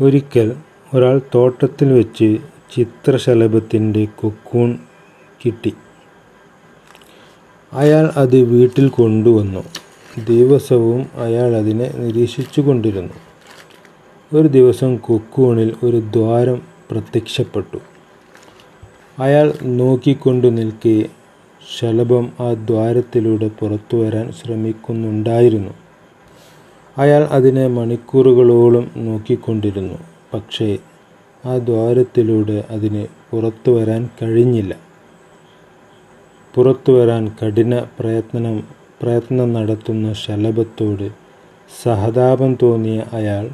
ഒരിക്കൽ ഒരാൾ തോട്ടത്തിൽ വെച്ച് ചിത്രശലഭത്തിന്റെ കൊക്കൂൺ കിട്ടി. അയാൾ അത് വീട്ടിൽ കൊണ്ടുവന്നു. ദിവസവും അയാൾ അതിനെ നിരീക്ഷിച്ചു കൊണ്ടിരുന്നു. ഒരു ദിവസം കൊക്കൂണിൽ ഒരു ദ്വാരം പ്രത്യക്ഷപ്പെട്ടു. അയാൾ നോക്കിക്കൊണ്ടു നിൽക്കെ ശലഭം ആ ദ്വാരത്തിലൂടെ പുറത്തു വരാൻ ശ്രമിക്കുന്നുണ്ടായിരുന്നു. അയാൾ അതിനെ മണിക്കൂറുകളോളം നോക്കിക്കൊണ്ടിരുന്നു. പക്ഷേ ആ ദ്വാരത്തിലൂടെ അതിന് പുറത്തു വരാൻ കഴിഞ്ഞില്ല. പുറത്തു വരാൻ കഠിന പ്രയത്നം പ്രയത്നം നടത്തുന്ന ശലഭത്തോട് സഹതാപം തോന്നിയ അയാൾ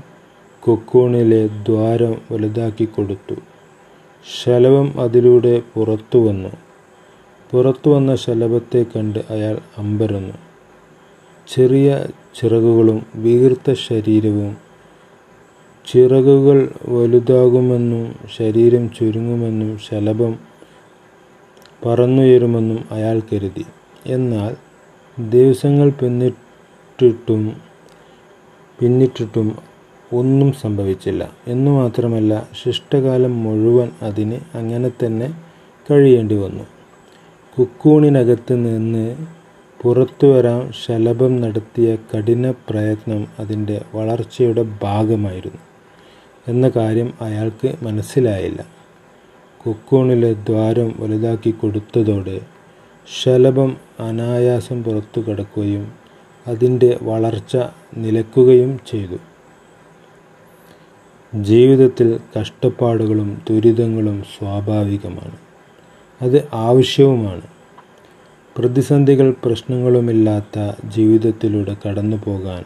കൊക്കൂണിലെ ദ്വാരം വലുതാക്കി കൊടുത്തു. ശലഭം അതിലൂടെ പുറത്തു വന്നു. പുറത്തു വന്ന ശലഭത്തെ കണ്ട് അയാൾ അമ്പരന്നു. ചെറിയ ചിറകുകളും വീർത്ത ശരീരവും. ചിറകുകൾ വലുതാകുമെന്നും ശരീരം ചുരുങ്ങുമെന്നും ശലഭം പറന്നുയരുമെന്നും അയാൾ കരുതി. എന്നാൽ ദിവസങ്ങൾ പിന്നിട്ടിട്ടും പിന്നിട്ടിട്ടും ഒന്നും സംഭവിച്ചില്ല. എന്നു മാത്രമല്ല ശിഷ്ടകാലം മുഴുവൻ അതിന് അങ്ങനെ തന്നെ കഴിയേണ്ടി വന്നു. കുക്കൂണിനകത്ത് നിന്ന് പുറത്തു വരാൻ ശലഭം നടത്തിയ കഠിന പ്രയത്നം അതിന്റെ വളർച്ചയുടെ ഭാഗമായിരുന്നു. എന്ന കാര്യം അയാൾക്ക് മനസ്സിലായില്ല. കുക്കൂണിലെ ദ്വാരം വലുതാക്കി കൊടുത്തതോടെ ശലഭം അനായാസം പുറത്തു കടക്കുകയും അതിന്റെ വളർച്ച നിലക്കുകയും ചെയ്തു. ജീവിതത്തിൽ കഷ്ടപ്പാടുകളും ദുരിതങ്ങളും സ്വാഭാവികമാണ്. അത് ആവശ്യവുമാണ്. പ്രതിസന്ധികൾ പ്രശ്നങ്ങളുമില്ലാത്ത ജീവിതത്തിലൂടെ കടന്നു പോകാൻ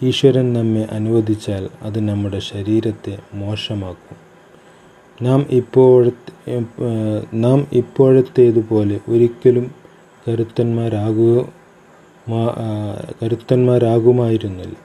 ഈശ്വരൻ നമ്മെ അനുവദിച്ചാൽ അത് നമ്മുടെ ശരീരത്തെ മോശമാക്കും. നാം ഇപ്പോഴത്തെ നാം ഇപ്പോഴത്തേതുപോലെ ഒരിക്കലും കരുത്തന്മാരാകുക കരുത്തന്മാരാകുമായിരുന്നില്ല.